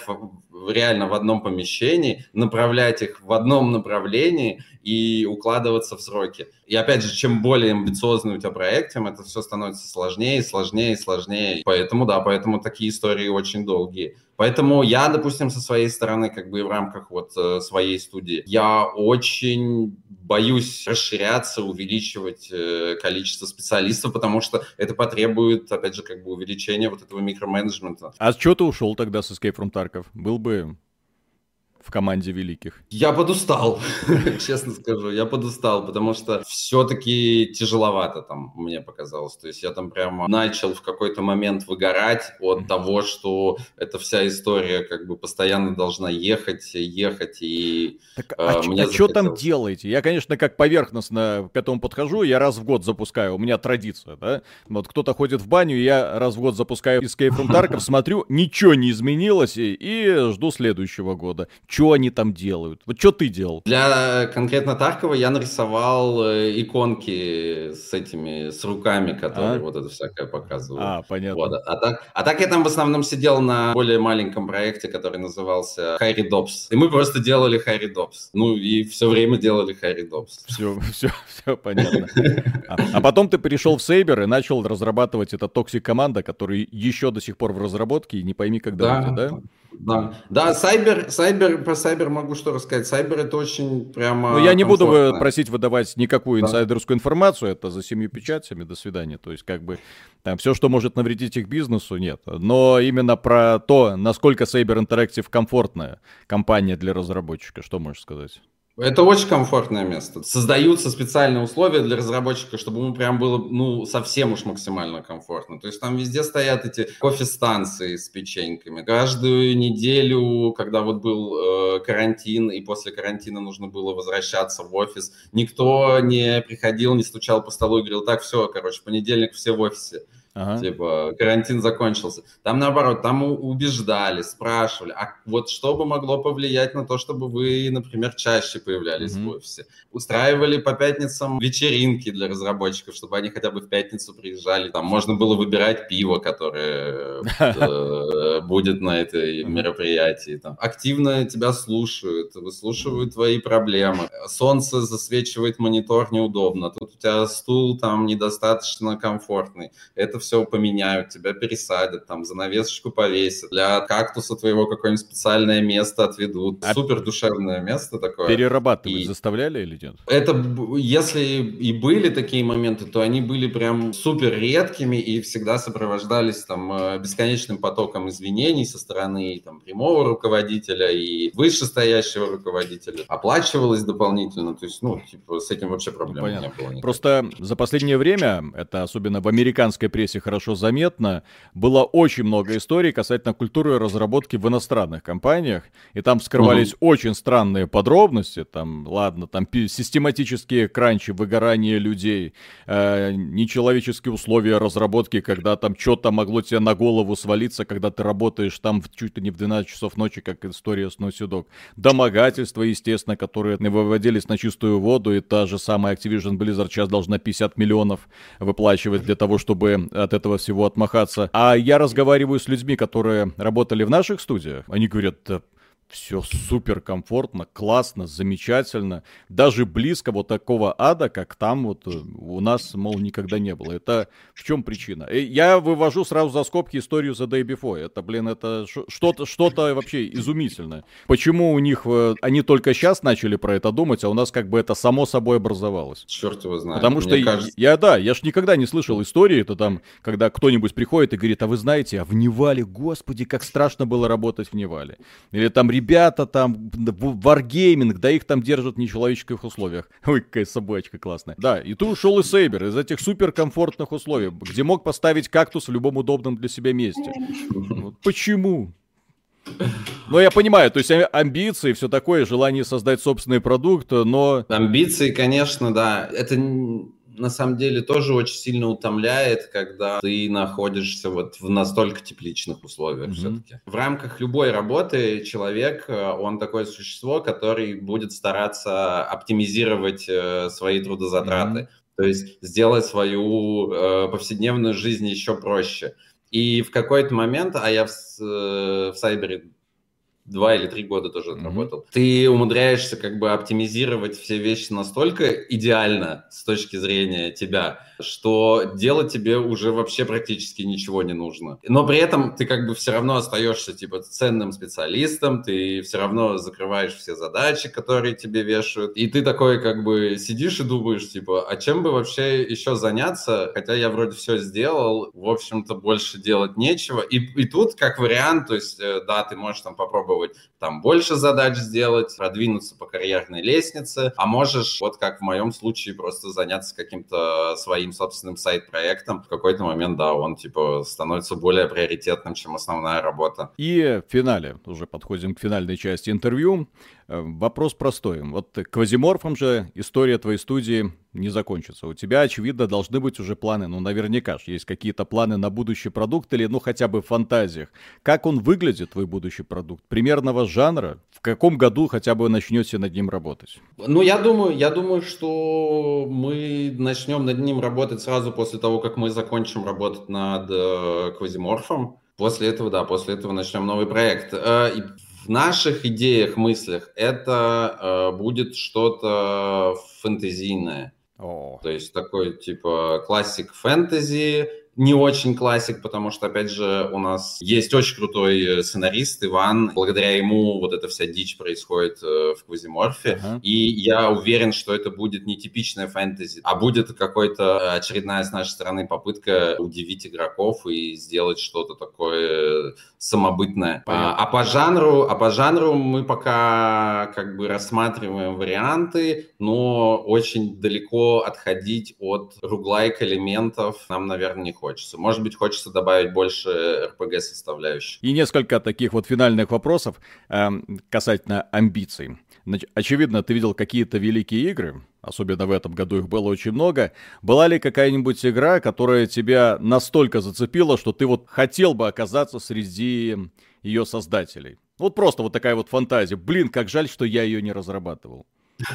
реально в одном помещении, направлять их в одном направлении и укладываться в сроки. И опять же, чем более амбициозный у тебя проект, тем это все становится сложнее, сложнее, сложнее. Поэтому, да, поэтому такие истории очень долгие. Поэтому я, допустим, со своей стороны, как бы в рамках вот э, своей студии, я очень боюсь расширяться, увеличивать э, количество специалистов, потому что это потребует, опять же, как бы увеличения вот этого микроменеджмента. А с чего ты ушел тогда с Escape from Tarkov? Был бы в команде великих? Я подустал, честно скажу, я подустал, потому что все-таки тяжеловато там мне показалось. То есть я там прямо начал в какой-то момент выгорать от того, что эта вся история как бы постоянно должна ехать, ехать и так, э, а, мне а что там делаете? Я, конечно, как поверхностно к этому подхожу, я раз в год запускаю, у меня традиция, да? Вот кто-то ходит в баню, я раз в год запускаю Escape from Tarkov, смотрю, ничего не изменилось и, и жду следующего года что они там делают? Вот что ты делал? Для конкретно Таркова я нарисовал э, иконки с этими, с руками, которые а? вот это всякое показывают. А, понятно. Вот. А, так, а так я там в основном сидел на более маленьком проекте, который назывался Харри Добс. И мы просто делали Харри Добс. Ну и все время делали Харри Добс. Все, все, все понятно. А, а потом ты перешел в Saber и начал разрабатывать это Toxic Commando, который еще до сих пор в разработке, и не пойми, когда да, будет, да? Да, да, Saber, Saber, про Saber могу что рассказать. Saber это очень прямо Ну, я не комфортно. буду просить выдавать никакую да. инсайдерскую информацию, это за семью печатями, до свидания. То есть, как бы, там все, что может навредить их бизнесу, нет. Но именно про то, насколько Saber Interactive комфортная компания для разработчика, что можешь сказать? Это очень комфортное место. Создаются специальные условия для разработчика, чтобы ему прям было, ну, совсем уж максимально комфортно. То есть там везде стоят эти кофе-станции с печеньками. Каждую неделю, когда вот был э, карантин, и после карантина нужно было возвращаться в офис, никто не приходил, не стучал по столу и говорил, так, все, короче, понедельник все в офисе. Ага. Типа, карантин закончился. Там наоборот, там убеждали, спрашивали, а вот что бы могло повлиять на то, чтобы вы, например, чаще появлялись mm-hmm. в офисе? Устраивали по пятницам вечеринки для разработчиков, чтобы они хотя бы в пятницу приезжали. Там можно было выбирать пиво, которое э, будет на этой мероприятии. Там активно тебя слушают, выслушивают твои проблемы. Солнце засвечивает монитор неудобно. Тут у тебя стул там недостаточно комфортный. Это все поменяют, тебя пересадят, там, занавесочку повесят, для кактуса твоего какое-нибудь специальное место отведут. А Супер душевное место такое. Перерабатывать и заставляли или нет? Это, если и были такие моменты, то они были прям супер редкими и всегда сопровождались там э, бесконечным потоком извинений со стороны там, прямого руководителя и вышестоящего руководителя. Оплачивалось дополнительно, то есть, ну, типа, с этим вообще проблем ну, не было. Никаких. Просто за последнее время, это особенно в американской прессе, прессе хорошо заметно, было очень много историй касательно культуры разработки в иностранных компаниях, и там скрывались угу. очень странные подробности, там, ладно, там систематические кранчи, выгорание людей, э, нечеловеческие условия разработки, когда там что-то могло тебе на голову свалиться, когда ты работаешь там чуть ли не в 12 часов ночи, как история с Dog. Домогательства, естественно, которые выводились на чистую воду, и та же самая Activision Blizzard сейчас должна 50 миллионов выплачивать для того, чтобы от этого всего отмахаться. А я разговариваю с людьми, которые работали в наших студиях. Они говорят, все супер комфортно, классно, замечательно. Даже близко вот такого ада, как там вот э, у нас, мол, никогда не было. Это в чем причина? Э, я вывожу сразу за скобки историю The Day Before. Это, блин, это что-то что вообще изумительное. Почему у них, э, они только сейчас начали про это думать, а у нас как бы это само собой образовалось? Черт его знает. Потому что кажется... я, да, я ж никогда не слышал истории, это там, когда кто-нибудь приходит и говорит, а вы знаете, а в Невале, господи, как страшно было работать в Невале. Или там ребята там, варгейминг, да их там держат в нечеловеческих условиях. Ой, какая собачка классная. Да, и ты ушел из Сейбер, из этих суперкомфортных условий, где мог поставить кактус в любом удобном для себя месте. Вот почему? Ну, я понимаю, то есть амбиции, все такое, желание создать собственный продукт, но... Амбиции, конечно, да. Это на самом деле тоже очень сильно утомляет, когда ты находишься вот в настолько тепличных условиях mm-hmm. все-таки. В рамках любой работы человек, э, он такое существо, который будет стараться оптимизировать э, свои трудозатраты. Mm-hmm. То есть сделать свою э, повседневную жизнь еще проще. И в какой-то момент, а я в, э, в Сайбере два или три года тоже mm-hmm. отработал. Ты умудряешься как бы оптимизировать все вещи настолько идеально с точки зрения тебя, что делать тебе уже вообще практически ничего не нужно. Но при этом ты как бы все равно остаешься типа ценным специалистом, ты все равно закрываешь все задачи, которые тебе вешают, и ты такой как бы сидишь и думаешь типа, а чем бы вообще еще заняться, хотя я вроде все сделал, в общем-то больше делать нечего. И, и тут как вариант, то есть э, да, ты можешь там попробовать там больше задач сделать, продвинуться по карьерной лестнице, а можешь вот как в моем случае просто заняться каким-то своим своим собственным сайт-проектом, в какой-то момент, да, он, типа, становится более приоритетным, чем основная работа. И в финале, уже подходим к финальной части интервью, вопрос простой. Вот квазиморфом же история твоей студии не закончится. У тебя, очевидно, должны быть уже планы, ну, наверняка же есть какие-то планы на будущий продукт или, ну, хотя бы в фантазиях. Как он выглядит, твой будущий продукт? Примерного жанра? В каком году хотя бы начнете над ним работать? Ну, я думаю, я думаю, что мы начнем над ним работать сразу после того, как мы закончим работать над э, квазиморфом. После этого, да, после этого начнем новый проект. Э, в наших идеях, мыслях это э, будет что-то фэнтезийное. Oh. То есть такой типа классик фэнтези, не очень классик, потому что, опять же, у нас есть очень крутой э, сценарист Иван. Благодаря ему вот эта вся дичь происходит э, в Квазиморфе. Uh-huh. И я уверен, что это будет не типичная фэнтези, а будет какой-то э, очередная с нашей стороны попытка удивить игроков и сделать что-то такое самобытное. А, а по жанру, а по жанру мы пока как бы рассматриваем варианты, но очень далеко отходить от руглайк элементов нам, наверное, не хочется хочется. Может быть, хочется добавить больше RPG составляющих. И несколько таких вот финальных вопросов э, касательно амбиций. Очевидно, ты видел какие-то великие игры, особенно в этом году их было очень много. Была ли какая-нибудь игра, которая тебя настолько зацепила, что ты вот хотел бы оказаться среди ее создателей? Вот просто вот такая вот фантазия. Блин, как жаль, что я ее не разрабатывал.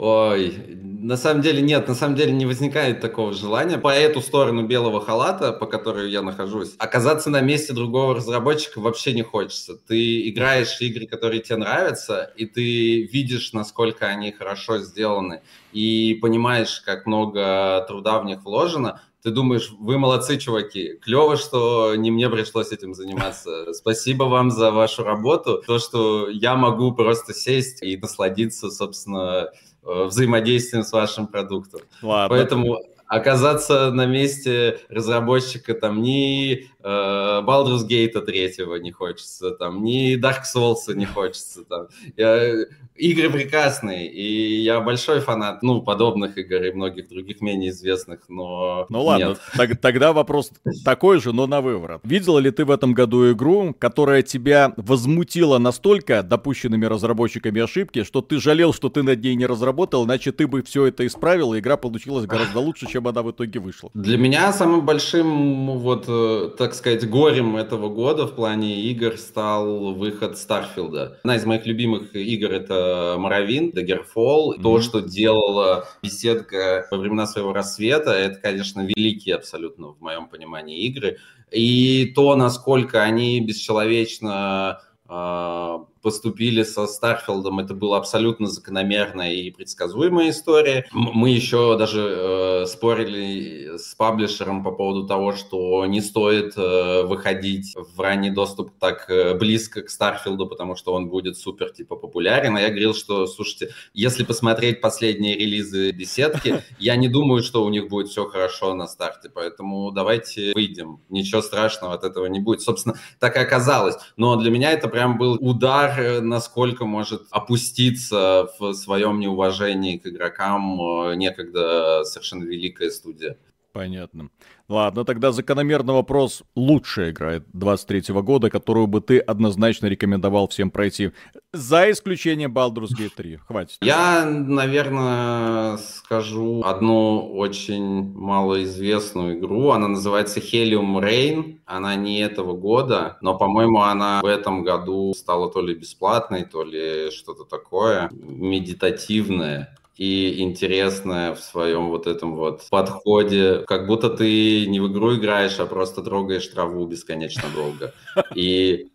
Ой, на самом деле нет, на самом деле не возникает такого желания по эту сторону белого халата, по которой я нахожусь, оказаться на месте другого разработчика вообще не хочется. Ты играешь игры, которые тебе нравятся, и ты видишь, насколько они хорошо сделаны, и понимаешь, как много труда в них вложено, ты думаешь, вы молодцы, чуваки, клево, что не мне пришлось этим заниматься. Спасибо вам за вашу работу, то, что я могу просто сесть и насладиться, собственно, взаимодействием с вашим продуктом. Ладно. Поэтому оказаться на месте разработчика там ни э, Baldur's Gate 3 не хочется, там ни Dark Souls не хочется. Там. Я, игры прекрасные, и я большой фанат, ну, подобных игр и многих других менее известных, но Ну ладно, так, тогда вопрос такой же, но на выворот. Видел ли ты в этом году игру, которая тебя возмутила настолько допущенными разработчиками ошибки, что ты жалел, что ты над ней не разработал, иначе ты бы все это исправил, и игра получилась гораздо лучше, чем она в итоге вышла? Для меня самым большим, вот, э, так сказать, горем этого года в плане игр стал выход Старфилда. Одна из моих любимых игр — это Моровин, Daggerfall. Mm-hmm. То, что делала беседка во времена своего рассвета, это, конечно, великие абсолютно, в моем понимании, игры. И то, насколько они бесчеловечно а, поступили со Старфилдом, это была абсолютно закономерная и предсказуемая история. Мы еще даже э, спорили с паблишером по поводу того, что не стоит э, выходить в ранний доступ так э, близко к Старфилду, потому что он будет супер типа популярен. А я говорил, что, слушайте, если посмотреть последние релизы беседки, я не думаю, что у них будет все хорошо на старте, поэтому давайте выйдем. Ничего страшного от этого не будет. Собственно, так и оказалось. Но для меня это прям был удар Э, насколько может опуститься в своем неуважении к игрокам э, некогда совершенно великая студия. Понятно. Ладно, тогда закономерный вопрос. Лучшая игра 23 года, которую бы ты однозначно рекомендовал всем пройти. За исключением Baldur's Gate 3. Хватит. Я, наверное, скажу одну очень малоизвестную игру. Она называется Helium Rain. Она не этого года, но, по-моему, она в этом году стала то ли бесплатной, то ли что-то такое медитативное и интересное в своем вот этом вот подходе, как будто ты не в игру играешь, а просто трогаешь траву бесконечно долго. И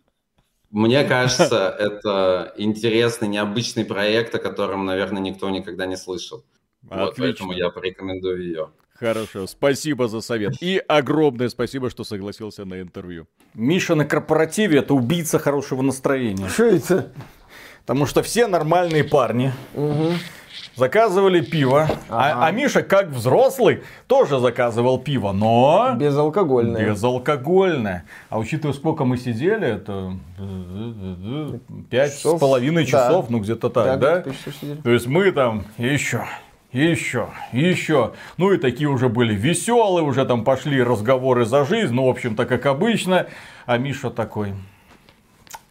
Мне кажется, это интересный, необычный проект, о котором, наверное, никто никогда не слышал. Отлично. Вот поэтому я порекомендую ее. Хорошо, спасибо за совет. И огромное спасибо, что согласился на интервью. Миша на корпоративе это убийца хорошего настроения. Что это? Потому что все нормальные парни угу. заказывали пиво. А, ага. А, а Миша, как взрослый, тоже заказывал пиво, но... Безалкогольное. Безалкогольное. А учитывая, сколько мы сидели, это пять с половиной часов, да. ну где-то так, да? да? То есть мы там еще еще, еще. Ну и такие уже были веселые, уже там пошли разговоры за жизнь, ну, в общем-то, как обычно. А Миша такой,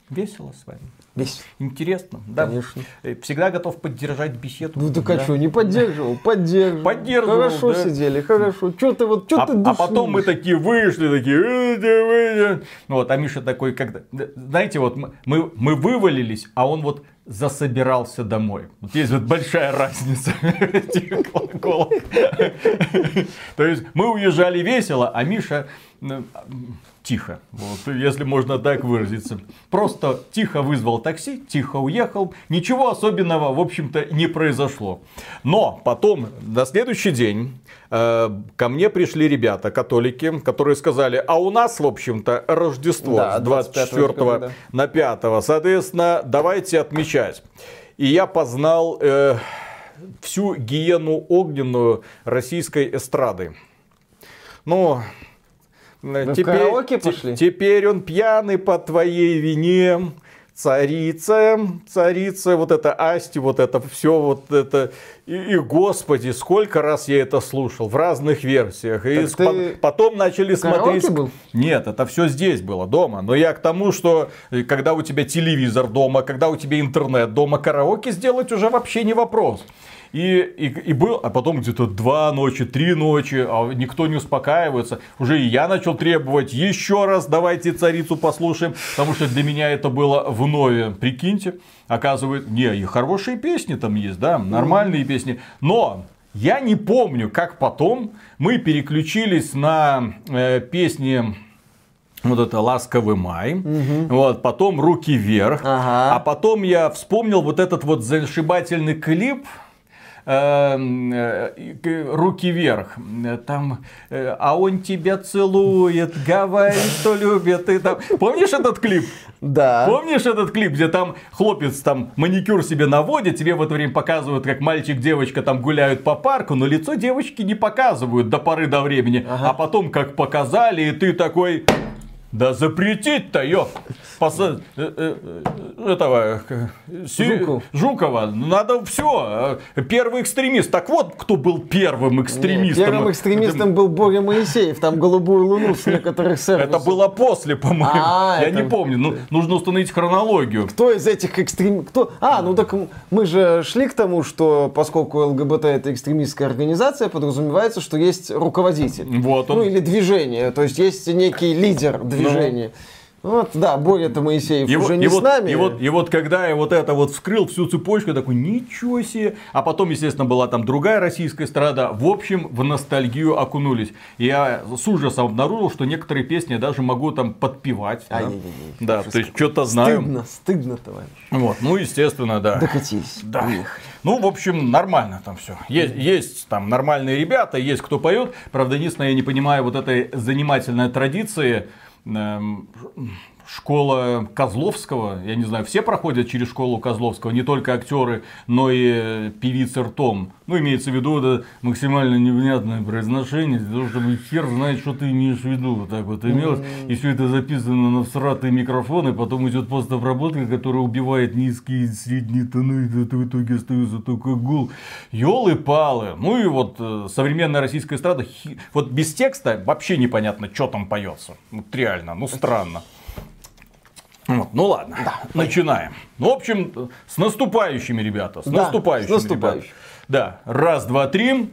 весело с вами. Весело. Интересно, да. Конечно. Э, всегда готов поддержать беседу. Ну так а да. что, не поддерживал? Поддерживал. Поддерживал, Хорошо да. сидели, хорошо. Что ты вот, что а, ты А потом мы такие вышли, такие... «Э, вот, а Миша такой, когда... Знаете, вот мы, мы вывалились, а он вот засобирался домой. Вот есть вот большая разница этих глаголов. То есть мы уезжали весело, а Миша ну, тихо, вот, если можно так выразиться. Просто тихо вызвал такси, тихо уехал, ничего особенного, в общем-то, не произошло. Но потом, на следующий день, э, ко мне пришли ребята, католики, которые сказали, а у нас, в общем-то, Рождество да, с 24 да. на 5, соответственно, давайте отмечать. И я познал э, всю гиену огненную российской эстрады. Ну, вы теперь, в караоке пошли? Теперь он пьяный по твоей вине. Царица, царица, вот это Асти, вот это все, вот это. И, и господи, сколько раз я это слушал в разных версиях. И ты потом начали смотреть. Был? Нет, это все здесь было, дома. Но я к тому, что э, когда у тебя телевизор дома, когда у тебя интернет дома, караоке сделать уже вообще не вопрос. И, и, и был, а потом где-то два ночи, три ночи, а никто не успокаивается. Уже и я начал требовать еще раз, давайте царицу послушаем, потому что для меня это было вновь. Прикиньте, оказывается, не, и хорошие песни там есть, да, нормальные песни. Но я не помню, как потом мы переключились на э, песни вот это ласковый май, угу. вот потом руки вверх, ага. а потом я вспомнил вот этот вот зашибательный клип руки вверх, там, э, а он тебя целует, говорит, что любит, и там, помнишь этот клип? Да. Помнишь этот клип, где там хлопец там маникюр себе наводит, тебе в это время показывают, как мальчик, девочка там гуляют по парку, но лицо девочки не показывают до поры до времени, ага. а потом как показали, и ты такой, да запретить-то, ё! Поса... Э, э, э, этого... Жуков. Жукова. Надо все. Первый экстремист. Так вот, кто был первым экстремистом. Нет, первым экстремистом был Боря Моисеев. Там голубую луну с некоторых сервисов. Это было после, по-моему. А, Я это... не помню. Ну, нужно установить хронологию. Кто из этих экстремистов? Кто... А, ну так мы же шли к тому, что поскольку ЛГБТ это экстремистская организация, подразумевается, что есть руководитель. Вот он. Ну или движение. То есть есть некий лидер движения движение. Вот, да, Боря-то Моисеев и уже не и с вот, нами. И вот, и вот когда я вот это вот вскрыл всю цепочку, я такой, ничего себе. А потом, естественно, была там другая российская страда. В общем, в ностальгию окунулись. И я с ужасом обнаружил, что некоторые песни я даже могу там подпевать. А, да, не, не, не, да то есть что-то знаю. Стыдно, стыдно, товарищ. Вот, ну, естественно, да. Докатились, да. Уехали. Ну, в общем, нормально там все. Есть, есть там нормальные ребята, есть кто поет. Правда, единственное, я не понимаю вот этой занимательной традиции um, школа Козловского, я не знаю, все проходят через школу Козловского, не только актеры, но и певицы ртом. Ну, имеется в виду это максимально невнятное произношение, того, чтобы хер знает, что ты имеешь в виду. Вот так вот имелось. И все это записано на всратые микрофоны, потом идет постобработка, которая убивает низкие средние тоны, и это в итоге остается только гул. Ёлы-палы. Ну и вот э, современная российская эстрада, вот без текста вообще непонятно, что там поется. Вот реально, ну странно. Вот, ну ладно, да, начинаем. Ну, в общем, с наступающими, ребята. С да, наступающими. С наступающими. Ребята. Да, раз, два, три.